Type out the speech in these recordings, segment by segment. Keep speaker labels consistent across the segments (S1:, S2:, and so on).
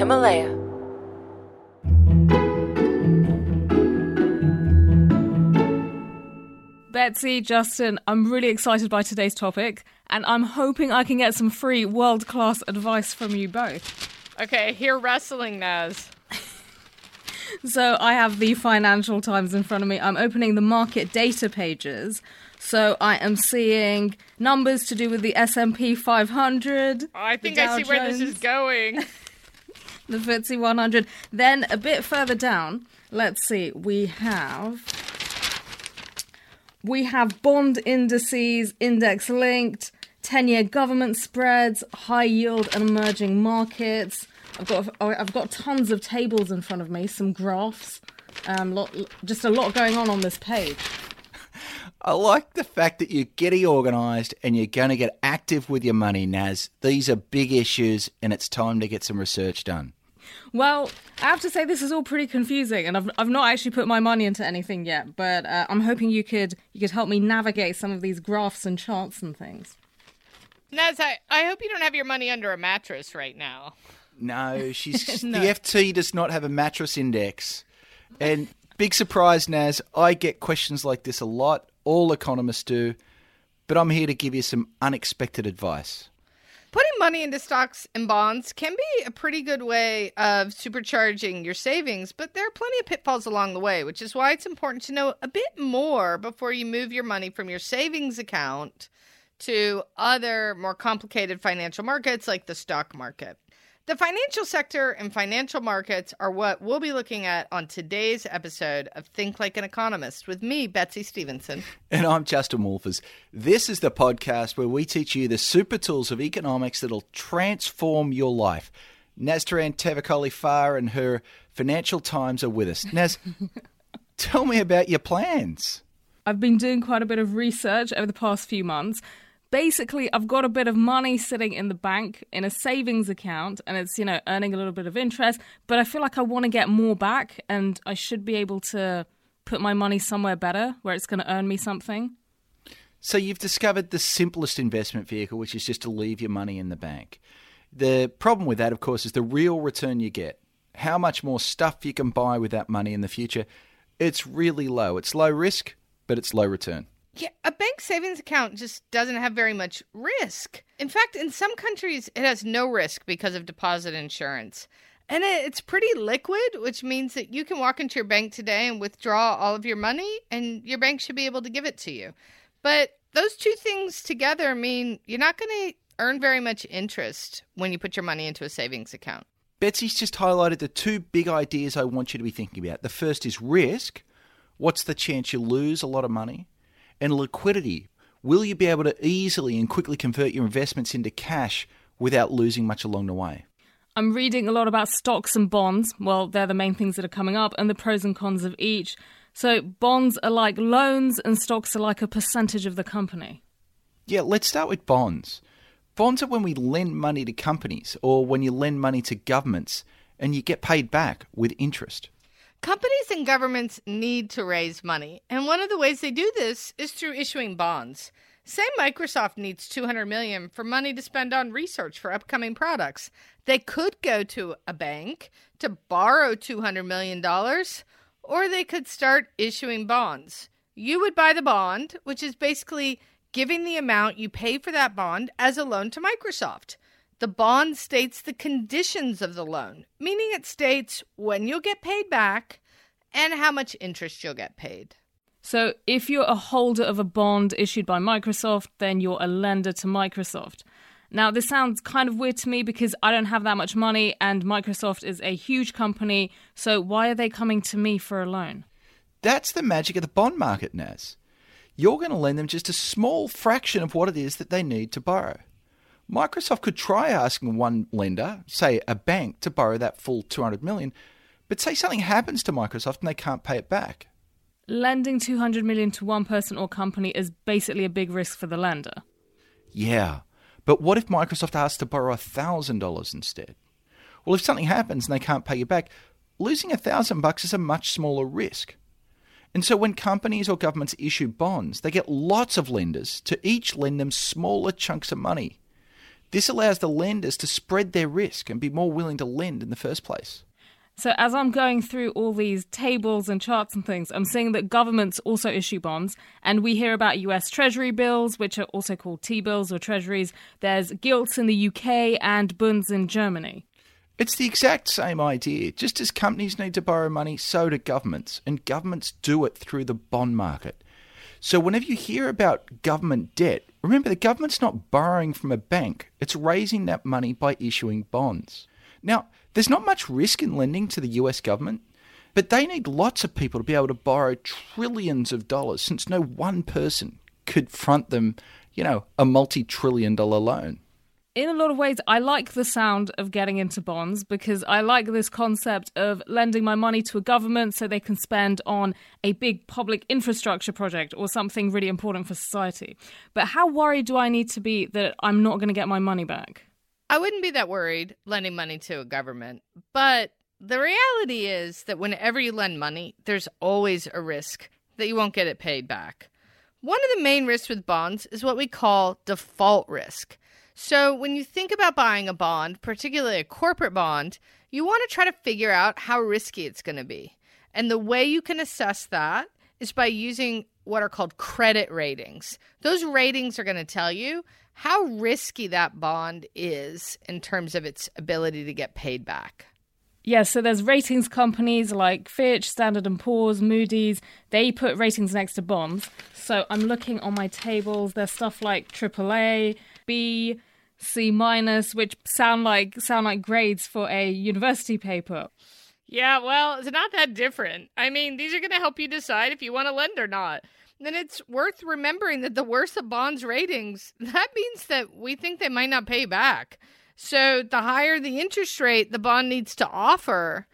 S1: Himalaya.
S2: Betsey, Justin, I'm really excited by today's topic, and I'm hoping I can get some free world class advice from you both.
S3: Okay, here wrestling, Naz.
S2: So I have the Financial Times in front of me. I'm opening the market data pages. So I am seeing numbers to do with the S&P 500.
S3: I think I
S2: Dow
S3: see where this is going.
S2: The FTSE 100. Then a bit further down, let's see. We have we have bond indices, index linked, 10-year government spreads, high yield and emerging markets. I've got I've got tons of tables in front of me, some graphs. Um, lot, just a lot going on on this page.
S4: I like the fact that you're getting organised and you're going to get active with your money, Naz. These are big issues and it's time to get some research done.
S2: Well, I have to say this is all pretty confusing, and I've I've not actually put my money into anything yet. But uh, I'm hoping you could you could help me navigate some of these graphs and charts and things.
S3: Naz, I, I hope you don't have your money under a mattress right now.
S4: No, she's
S2: No.
S4: the FT does not have a mattress index. And big surprise, Naz, I get questions like this a lot. All economists do. But I'm here to give you some unexpected advice.
S3: Money into stocks and bonds can be a pretty good way of supercharging your savings, but there are plenty of pitfalls along the way, which is why it's important to know a bit more before you move your money from your savings account to other more complicated financial markets like the stock market. The financial sector and financial markets are what we'll be looking at on today's episode of Think Like an Economist with me, Betsey Stevenson.
S4: And I'm Justin Wolfers. This is the podcast where we teach you the super tools of economics that'll transform your life. Nastaran Tavakoli-Far and her Financial Times are with us. Naz, tell me about your plans.
S2: I've been doing quite a bit of research over the past few months. Basically, I've got a bit of money sitting in the bank in a savings account and it's, you know, earning a little bit of interest, but I feel like I want to get more back and I should be able to put my money somewhere better where it's going to earn me something.
S4: So you've discovered the simplest investment vehicle, which is just to leave your money in the bank. The problem with that, of course, is the real return you get. How much more stuff you can buy with that money in the future. It's really low. It's low risk, but it's low return.
S3: Yeah, a bank savings account just doesn't have very much risk. In fact, in some countries, it has no risk because of deposit insurance. And it's pretty liquid, which means that you can walk into your bank today and withdraw all of your money, and your bank should be able to give it to you. But those two things together mean you're not going to earn very much interest when you put your money into a savings account.
S4: Betsey's just highlighted the two big ideas I want you to be thinking about. The first is risk. What's the chance you lose a lot of money? And liquidity. Will you be able to easily and quickly convert your investments into cash without losing much along the way?
S2: I'm reading a lot about stocks and bonds. Well, they're the main things that are coming up, and the pros and cons of each. So, bonds are like loans, and stocks are like a percentage of the company.
S4: Yeah, let's start with bonds. Bonds are when we lend money to companies or when you lend money to governments and you get paid back with interest.
S3: Companies and governments need to raise money, and one of the ways they do this is through issuing bonds. Say Microsoft needs 200 million for money to spend on research for upcoming products. They could go to a bank to borrow 200 million dollars, or they could start issuing bonds. You would buy the bond, which is basically giving the amount you pay for that bond as a loan to Microsoft. The bond states the conditions of the loan, meaning it states when you'll get paid back and how much interest you'll get paid.
S2: So, if you're a holder of a bond issued by Microsoft, then you're a lender to Microsoft. Now, this sounds kind of weird to me because I don't have that much money and Microsoft is a huge company. So, why are they coming to me for a loan?
S4: That's the magic of the bond market, Naz. You're going to lend them just a small fraction of what it is that they need to borrow. Microsoft could try asking one lender, say a bank, to borrow that full 200 million, but say something happens to Microsoft and they can't pay it back.
S2: Lending 200 million to one person or company is basically a big risk for the lender.
S4: Yeah, but what if Microsoft asks to borrow $1,000 instead? Well, if something happens and they can't pay you back, losing a thousand bucks is a much smaller risk. And so when companies or governments issue bonds, they get lots of lenders to each lend them smaller chunks of money. This allows the lenders to spread their risk and be more willing to lend in the first place.
S2: So, as I'm going through all these tables and charts and things, I'm seeing that governments also issue bonds, and we hear about US Treasury bills, which are also called T bills or Treasuries. There's gilts in the UK and bunds in Germany.
S4: It's the exact same idea. Just as companies need to borrow money, so do governments, and governments do it through the bond market. So, whenever you hear about government debt, remember the government's not borrowing from a bank, it's raising that money by issuing bonds. Now, there's not much risk in lending to the US government, but they need lots of people to be able to borrow trillions of dollars since no one person could front them, you know, a multi trillion dollar loan
S2: in a lot of ways, I like the sound of getting into bonds because I like this concept of lending my money to a government so they can spend on a big public infrastructure project or something really important for society. But how worried do I need to be that I'm not going to get my money back?
S3: I wouldn't be that worried lending money to a government. But the reality is that whenever you lend money, there's always a risk that you won't get it paid back. One of the main risks with bonds is what we call default risk. So, when you think about buying a bond, particularly a corporate bond, you want to try to figure out how risky it's going to be. And the way you can assess that is by using what are called credit ratings. Those ratings are going to tell you how risky that bond is in terms of its ability to get paid back.
S2: Yeah, so there's ratings companies like Fitch, Standard & Poor's, Moody's. They put ratings next to bonds. So I'm looking on my tables. There's stuff like AAA, B, C minus, which sound like sound like grades for a university paper.
S3: Yeah, well, it's not that different. I mean, these are going to help you decide if you want to lend or not. Then it's worth remembering that the worse a bond's ratings, that means that we think they might not pay back. So the higher the interest rate the bond needs to offer,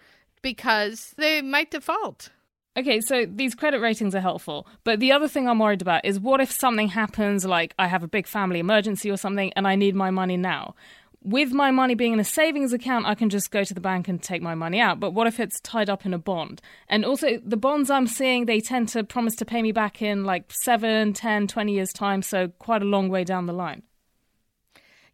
S3: because they might default.
S2: Okay, so these credit ratings are helpful. But the other thing I'm worried about is what if something happens, like I have a big family emergency or something, and I need my money now? With my money being in a savings account, I can just go to the bank and take my money out. But what if it's tied up in a bond? And also, the bonds I'm seeing, they tend to promise to pay me back in like 7, 10, 20 years' time, so quite a long way down the line.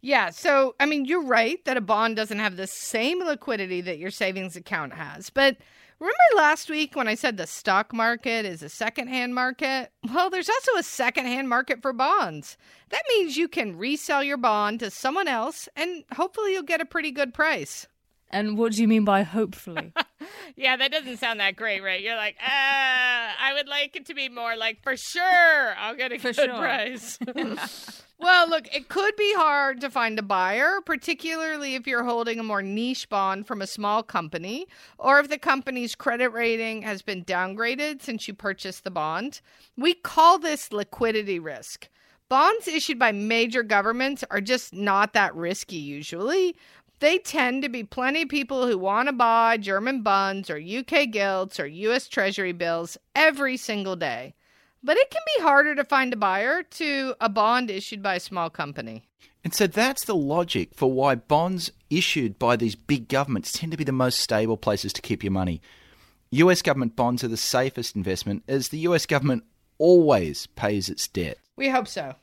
S3: Yeah, so I mean, you're right that a bond doesn't have the same liquidity that your savings account has, but Remember last week when I said the stock market is a secondhand market? Well, there's also a secondhand market for bonds. That means you can resell your bond to someone else and hopefully you'll get a pretty good price.
S2: And what do you mean by hopefully?
S3: yeah, that doesn't sound that great, right? You're like, uh, I would like it to be more like, for sure, I'll get a for good sure. price. well, look, it could be hard to find a buyer, particularly if you're holding a more niche bond from a small company, or if the company's credit rating has been downgraded since you purchased the bond. We call this liquidity risk. Bonds issued by major governments are just not that risky usually, they tend to be plenty of people who want to buy German bonds or UK gilts or US Treasury bills every single day. But it can be harder to find a buyer to a bond issued by a small company.
S4: And so that's the logic for why bonds issued by these big governments tend to be the most stable places to keep your money. US government bonds are the safest investment as the US government always pays its debt.
S3: We hope so.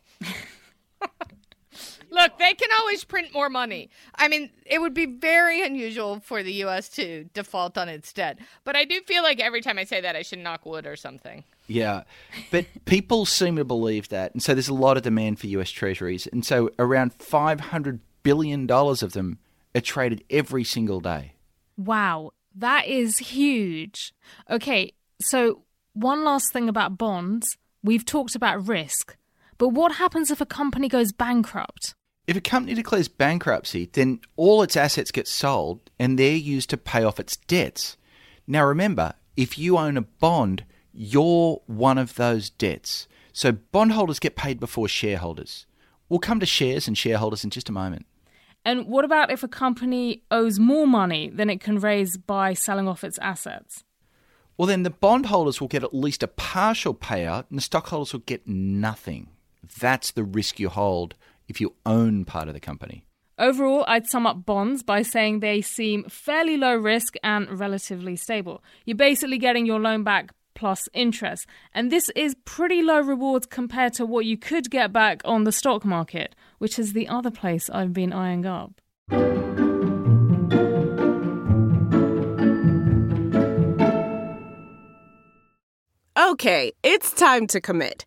S3: Look, they can always print more money. I mean, it would be very unusual for the U.S. to default on its debt. But I do feel like every time I say that, I should knock wood or something.
S4: Yeah, but people seem to believe that. And so there's a lot of demand for US treasuries. And so around $500 billion of them are traded every single day.
S2: Wow, that is huge. Okay, so one last thing about bonds. We've talked about risk. But what happens if a company goes bankrupt?
S4: If a company declares bankruptcy, then all its assets get sold and they're used to pay off its debts. Now remember, if you own a bond, you're one of those debts. So bondholders get paid before shareholders. We'll come to shares and shareholders in just a moment.
S2: And what about if a company owes more money than it can raise by selling off its assets?
S4: Well, then the bondholders will get at least a partial payout and the stockholders will get nothing. That's the risk you hold if you own part of the company.
S2: Overall, I'd sum up bonds by saying they seem fairly low risk and relatively stable. You're basically getting your loan back plus interest. And this is pretty low rewards compared to what you could get back on the stock market, which is the other place I've been eyeing up.
S1: Okay, it's time to commit.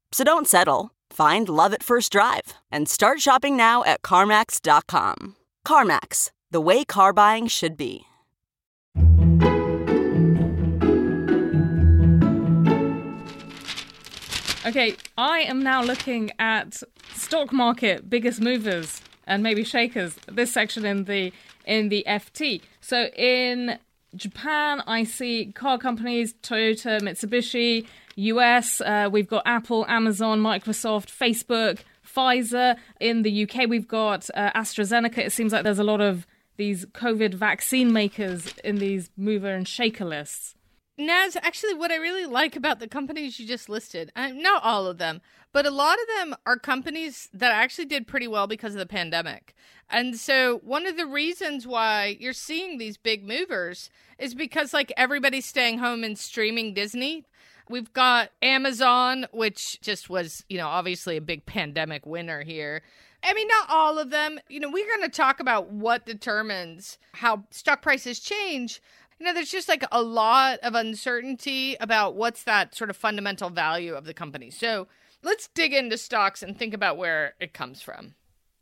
S5: So don't settle. Find love at first drive and start shopping now at CarMax.com. CarMax, the way car buying should be.
S2: Okay, I am now looking at stock market biggest movers and maybe shakers. This section in the in the FT. So in Japan, I see car companies Toyota, Mitsubishi. US, uh, we've got Apple, Amazon, Microsoft, Facebook, Pfizer. In the UK, we've got uh, AstraZeneca. It seems like there's a lot of these COVID vaccine makers in these mover and shaker lists.
S3: Naz, actually, what I really like about the companies you just listed, uh, not all of them, but a lot of them are companies that actually did pretty well because of the pandemic. And so, one of the reasons why you're seeing these big movers is because, like, everybody's staying home and streaming Disney. We've got Amazon, which just was, you know, obviously a big pandemic winner here. I mean, not all of them. You know, we're going to talk about what determines how stock prices change you know, there's just like a lot of uncertainty about what's that sort of fundamental value of the company. So let's dig into stocks and think about where it comes from.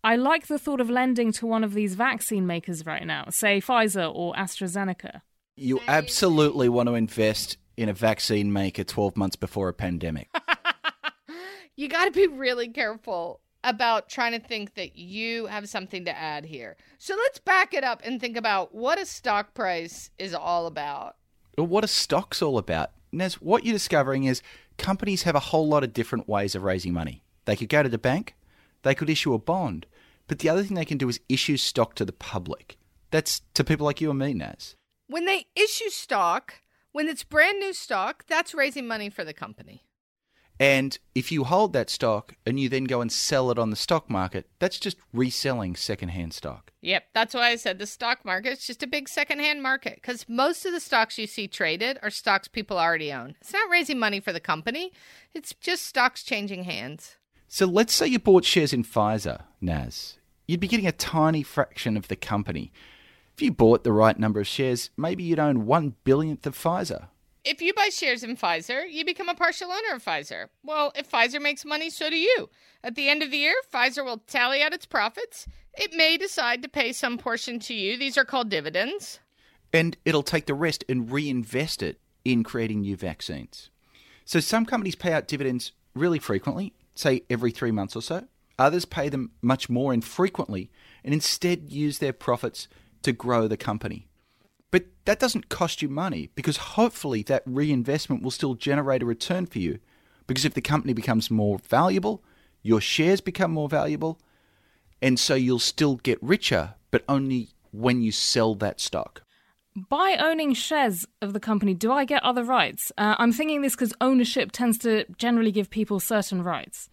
S2: I like the thought of lending to one of these vaccine makers right now, say Pfizer or AstraZeneca.
S4: You absolutely want to invest in a vaccine maker 12 months before a pandemic.
S3: you got to be really careful about trying to think that you have something to add here. So let's back it up and think about what a stock price is all about.
S4: What a stock's all about. Naz, what you're discovering is companies have a whole lot of different ways of raising money. They could go to the bank, they could issue a bond, but the other thing they can do is issue stock to the public. That's to people like you and me, Naz.
S3: When they issue stock, when it's brand new stock, that's raising money for the company.
S4: And if you hold that stock and you then go and sell it on the stock market, that's just reselling secondhand stock.
S3: Yep, that's why I said the stock market is just a big secondhand market because most of the stocks you see traded are stocks people already own. It's not raising money for the company, it's just stocks changing hands.
S4: So let's say you bought shares in Pfizer, Naz. You'd be getting a tiny fraction of the company. If you bought the right number of shares, maybe you'd own one billionth of Pfizer.
S3: If you buy shares in Pfizer, you become a partial owner of Pfizer. Well, if Pfizer makes money, so do you. At the end of the year, Pfizer will tally out its profits. It may decide to pay some portion to you. These are called dividends.
S4: And it'll take the rest and reinvest it in creating new vaccines. So some companies pay out dividends really frequently, say every three months or so. Others pay them much more infrequently and instead use their profits to grow the company. But that doesn't cost you money because hopefully that reinvestment will still generate a return for you. Because if the company becomes more valuable, your shares become more valuable, and so you'll still get richer, but only when you sell that stock.
S2: By owning shares of the company, do I get other rights? Uh, I'm thinking this because ownership tends to generally give people certain rights.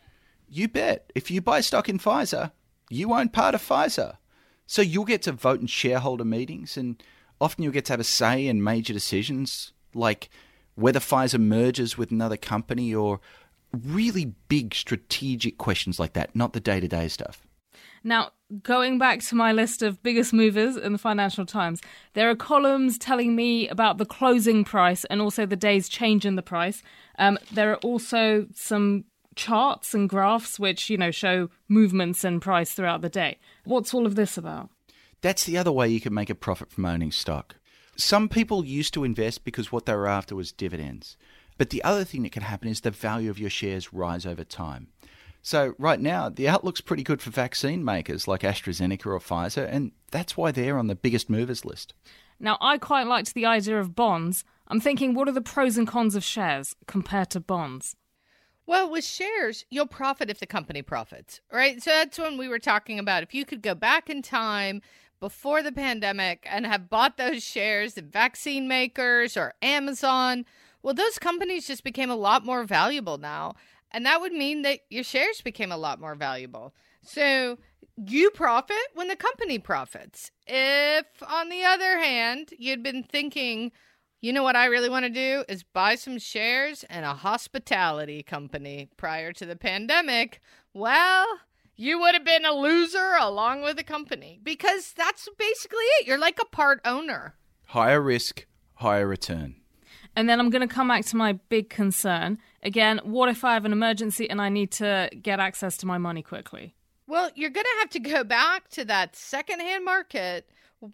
S4: You bet. If you buy stock in Pfizer, you own part of Pfizer. So you'll get to vote in shareholder meetings, and often you'll get to have a say in major decisions like whether Pfizer merges with another company or really big strategic questions like that, not the day to day stuff.
S2: Now, going back to my list of biggest movers in the Financial Times, there are columns telling me about the closing price and also the day's change in the price. Um, there are also some charts and graphs which, you know, show movements in price throughout the day. What's all of this about?
S4: That's the other way you can make a profit from owning stock. Some people used to invest because what they were after was dividends. But the other thing that can happen is the value of your shares rise over time. So, right now, the outlook's pretty good for vaccine makers like AstraZeneca or Pfizer, and that's why they're on the biggest movers list.
S2: Now, I quite liked the idea of bonds. I'm thinking, what are the pros and cons of shares compared to bonds?
S3: Well, with shares, you'll profit if the company profits, right? So that's when we were talking about if you could go back in time before the pandemic and have bought those shares of vaccine makers or Amazon, well, those companies just became a lot more valuable now. And that would mean that your shares became a lot more valuable. So you profit when the company profits. If, on the other hand, you'd been thinking, you know what I really want to do is buy some shares in a hospitality company prior to the pandemic, well, you would have been a loser along with the company because that's basically it. You're like a part owner.
S4: Higher risk, higher return.
S2: And then I'm going to come back to my big concern. Again, what if I have an emergency and I need to get access to my money quickly?
S3: Well, you're going to have to go back to that secondhand market,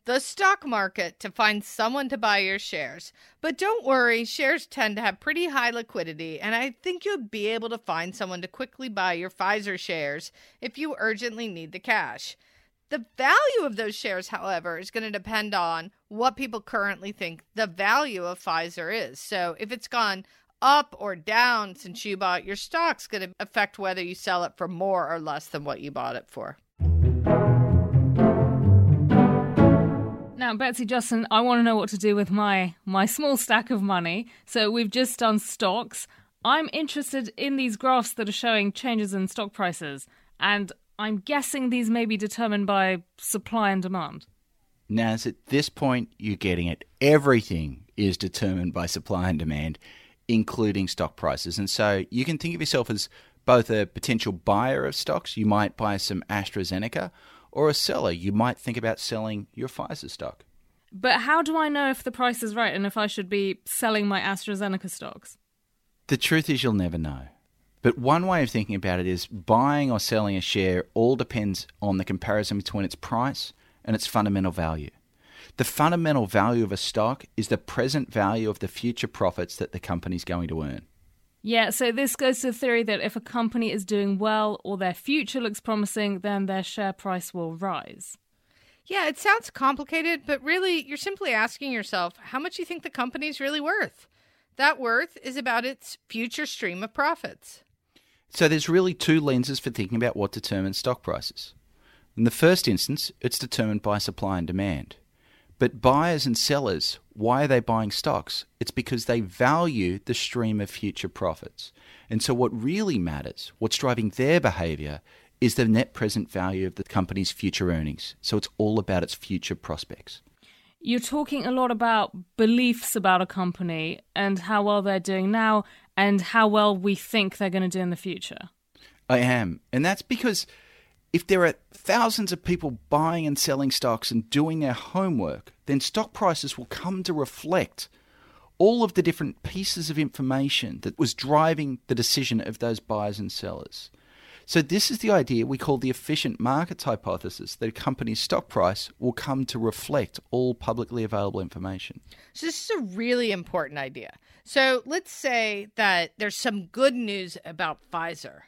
S3: the stock market, to find someone to buy your shares. But don't worry, shares tend to have pretty high liquidity, and I think you'll be able to find someone to quickly buy your Pfizer shares if you urgently need the cash. The value of those shares, however, is going to depend on what people currently think the value of Pfizer is. So if it's gone up or down since you bought your stock's going to affect whether you sell it for more or less than what you bought it for.
S2: Now, Betsey Justin, I want to know what to do with my my small stack of money. So we've just done stocks. I'm interested in these graphs that are showing changes in stock prices, and I'm guessing these may be determined by supply and demand.
S4: Naz, at this point, you're getting it. Everything is determined by supply and demand, including stock prices. And so you can think of yourself as both a potential buyer of stocks, you might buy some AstraZeneca, or a seller, you might think about selling your Pfizer stock.
S2: But how do I know if the price is right and if I should be selling my AstraZeneca stocks?
S4: The truth is, you'll never know. But one way of thinking about it is buying or selling a share all depends on the comparison between its price and its fundamental value. The fundamental value of a stock is the present value of the future profits that the company's going to earn.
S2: Yeah, so this goes to the theory that if a company is doing well or their future looks promising, then their share price will rise.
S3: Yeah, it sounds complicated, but really, you're simply asking yourself how much you think the company's really worth. That worth is about its future stream of profits.
S4: So there's really two lenses for thinking about what determines stock prices. In the first instance, it's determined by supply and demand. But buyers and sellers, why are they buying stocks? It's because they value the stream of future profits. And so, what really matters, what's driving their behavior, is the net present value of the company's future earnings. So, it's all about its future prospects.
S2: You're talking a lot about beliefs about a company and how well they're doing now and how well we think they're going to do in the future.
S4: I am. And that's because if there are thousands of people buying and selling stocks and doing their homework, then stock prices will come to reflect all of the different pieces of information that was driving the decision of those buyers and sellers. So, this is the idea we call the efficient markets hypothesis that a company's stock price will come to reflect all publicly available information.
S3: So, this is a really important idea. So, let's say that there's some good news about Pfizer.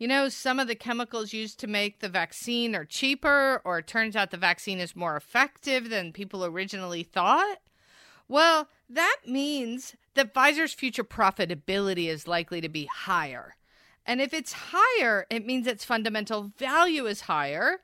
S3: You know, some of the chemicals used to make the vaccine are cheaper, or it turns out the vaccine is more effective than people originally thought. Well, that means that Pfizer's future profitability is likely to be higher. And if it's higher, it means its fundamental value is higher,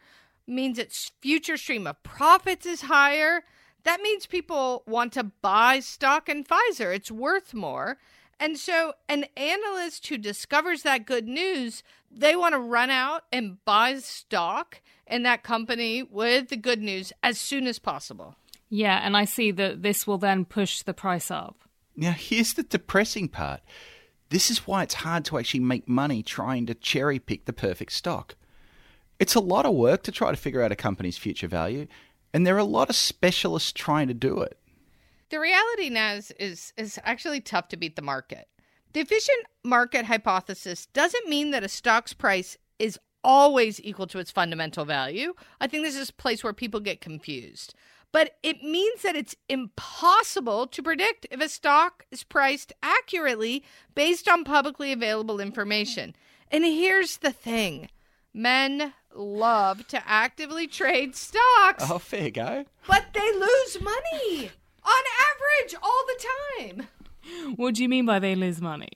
S3: means its future stream of profits is higher. That means people want to buy stock in Pfizer. It's worth more. And so, an analyst who discovers that good news, they want to run out and buy stock in that company with the good news as soon as possible.
S2: Yeah, and I see that this will then push the price up.
S4: Now, here's the depressing part. This is why it's hard to actually make money trying to cherry pick the perfect stock. It's a lot of work to try to figure out a company's future value, and there are a lot of specialists trying to do it.
S3: The reality now is, is, is actually tough to beat the market. The efficient market hypothesis doesn't mean that a stock's price is always equal to its fundamental value. I think this is a place where people get confused. But it means that it's impossible to predict if a stock is priced accurately based on publicly available information. And here's the thing men love to actively trade stocks.
S4: Oh, fair go.
S3: But they lose money on average all the time.
S2: What do you mean by they lose money?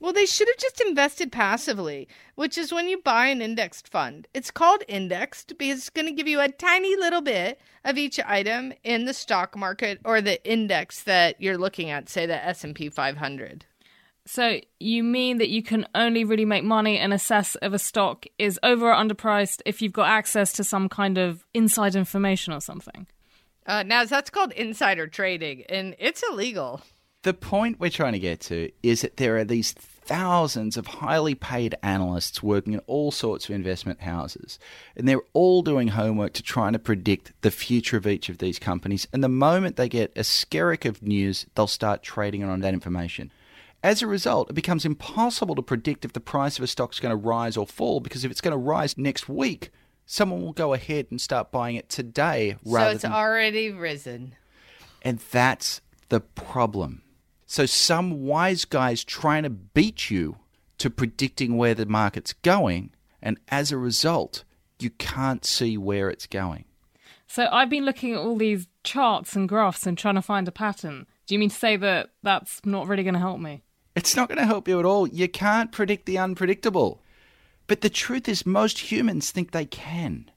S3: Well, they should have just invested passively, which is when you buy an indexed fund. It's called indexed because it's going to give you a tiny little bit of each item in the stock market or the index that you're looking at, say the S&P 500.
S2: So you mean that you can only really make money and assess if a stock is over or underpriced if you've got access to some kind of inside information or something?
S3: Uh, now, that's called insider trading, and it's illegal.
S4: The point we're trying to get to is that there are these thousands of highly paid analysts working in all sorts of investment houses, and they're all doing homework to try to predict the future of each of these companies. And the moment they get a skerrick of news, they'll start trading on that information. As a result, it becomes impossible to predict if the price of a stock is going to rise or fall because if it's going to rise next week, someone will go ahead and start buying it today rather
S3: so it's
S4: than
S3: already risen.
S4: and that's the problem. So some wise guy's trying to beat you to predicting where the market's going, and as a result, you can't see where it's going.
S2: So I've been looking at all these charts and graphs and trying to find a pattern. Do you mean to say that that's not really going to help me?
S4: It's not going to help you at all. You can't predict the unpredictable. But the truth is, most humans think they can.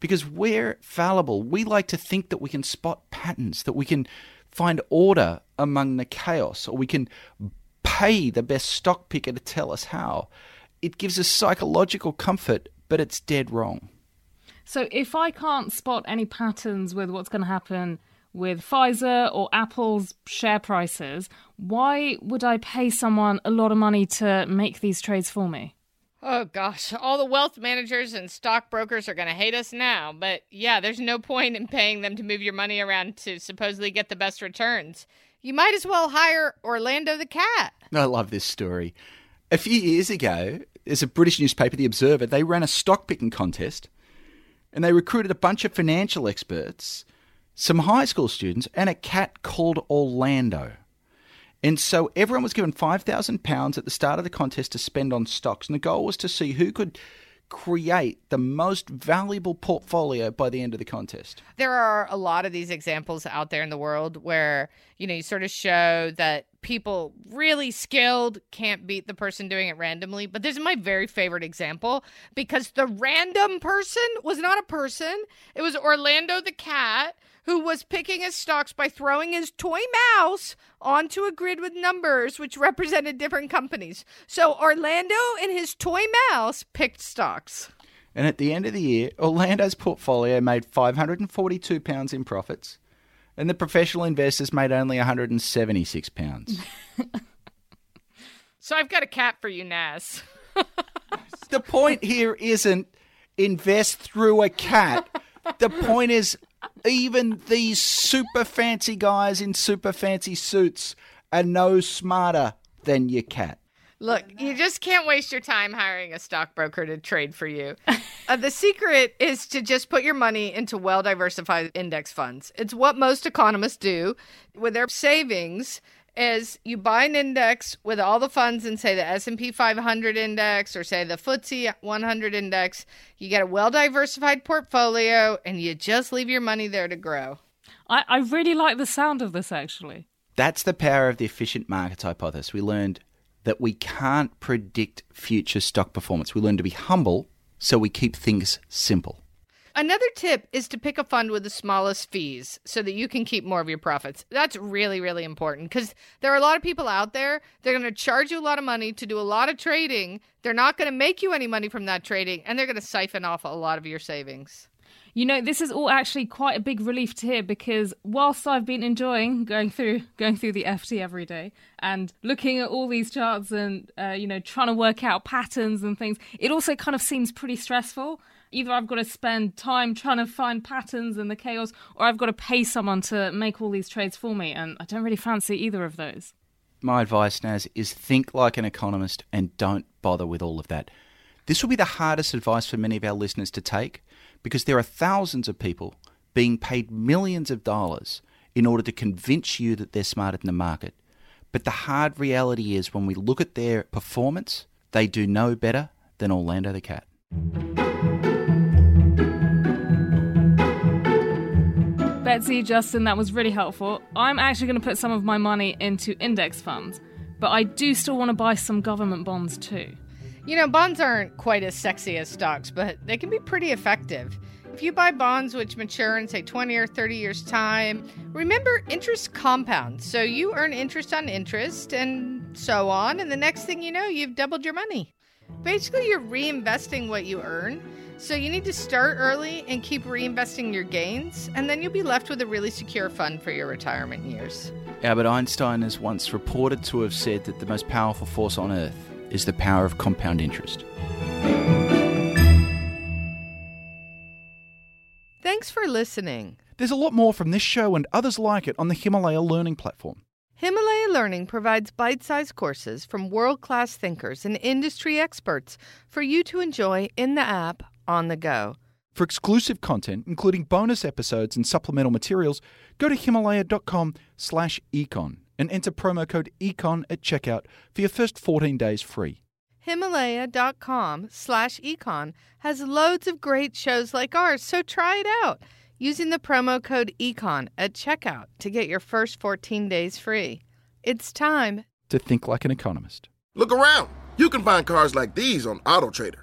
S4: Because we're fallible. We like to think that we can spot patterns, that we can find order among the chaos, or we can pay the best stock picker to tell us how. It gives us psychological comfort, but it's dead wrong.
S2: So if I can't spot any patterns with what's going to happen with Pfizer or Apple's share prices, why would I pay someone a lot of money to make these trades for me?
S3: Oh gosh, all the wealth managers and stockbrokers are going to hate us now. But yeah, there's no point in paying them to move your money around to supposedly get the best returns. You might as well hire Orlando the cat.
S4: I love this story. A few years ago, there's a British newspaper, The Observer, they ran a stock picking contest and they recruited a bunch of financial experts, some high school students, and a cat called Orlando. And so everyone was given £5,000 at the start of the contest to spend on stocks. And the goal was to see who could create the most valuable portfolio by the end of the contest.
S3: There are a lot of these examples out there in the world where, you know, you sort of show that people really skilled can't beat the person doing it randomly. But this is my very favorite example because the random person was not a person, it was Orlando the cat who was picking his stocks by throwing his toy mouse onto a grid with numbers which represented different companies. So Orlando and his toy mouse picked stocks.
S4: And at the end of the year, Orlando's portfolio made £542 in profits, and the professional investors made only £176.
S3: So I've got a cat for you, Naz.
S4: the point here isn't invest through a cat. The point is, even these super fancy guys in super fancy suits are no smarter than your cat.
S3: Look, you just can't waste your time hiring a stockbroker to trade for you. uh, the secret is to just put your money into well diversified index funds. It's what most economists do with their savings is you buy an index with all the funds and say the S&P 500 index or say the FTSE 100 index. You get a well diversified portfolio and you just leave your money there to grow.
S2: I, I really like the sound of this actually.
S4: That's the power of the efficient markets hypothesis. We learned that we can't predict future stock performance. We learn to be humble, so we keep things simple.
S3: Another tip is to pick a fund with the smallest fees so that you can keep more of your profits. That's really, really important because there are a lot of people out there. They're going to charge you a lot of money to do a lot of trading. They're not going to make you any money from that trading, and they're going to siphon off a lot of your savings.
S2: You know, this is all actually quite a big relief to hear because whilst I've been enjoying going through going through the FT every day and looking at all these charts and uh, you know trying to work out patterns and things, it also kind of seems pretty stressful. Either I've got to spend time trying to find patterns in the chaos, or I've got to pay someone to make all these trades for me, and I don't really fancy either of those.
S4: My advice, Naz, is think like an economist and don't bother with all of that. This will be the hardest advice for many of our listeners to take because there are thousands of people being paid millions of dollars in order to convince you that they're smarter than the market. But the hard reality is when we look at their performance, they do no better than Orlando the Cat.
S2: Betsey, Justin, that was really helpful. I'm actually going to put some of my money into index funds, but I do still want to buy some government bonds too.
S3: You know, bonds aren't quite as sexy as stocks, but they can be pretty effective. If you buy bonds which mature in, say, 20 or 30 years' time, remember interest compounds. So you earn interest on interest and so on, and the next thing you know, you've doubled your money. Basically, you're reinvesting what you earn. So you need to start early and keep reinvesting your gains, and then you'll be left with a really secure fund for your retirement years.
S4: Albert Einstein is once reported to have said that the most powerful force on earth is the power of compound interest.
S3: Thanks for listening.
S4: There's a lot more from this show and others like it on the Himalaya Learning Platform.
S3: Himalaya Learning provides bite sized courses from world class thinkers and industry experts for you to enjoy in the app on the go.
S4: For exclusive content, including bonus episodes and supplemental materials, go to himalaya.com slash econ and enter promo code ECON at checkout for your first 14 days free.
S3: Himalaya.com slash econ has loads of great shows like ours, so try it out using the promo code ECON at checkout to get your first 14 days free. It's time
S4: to think like an economist.
S6: Look around. You can find cars like these on AutoTrader,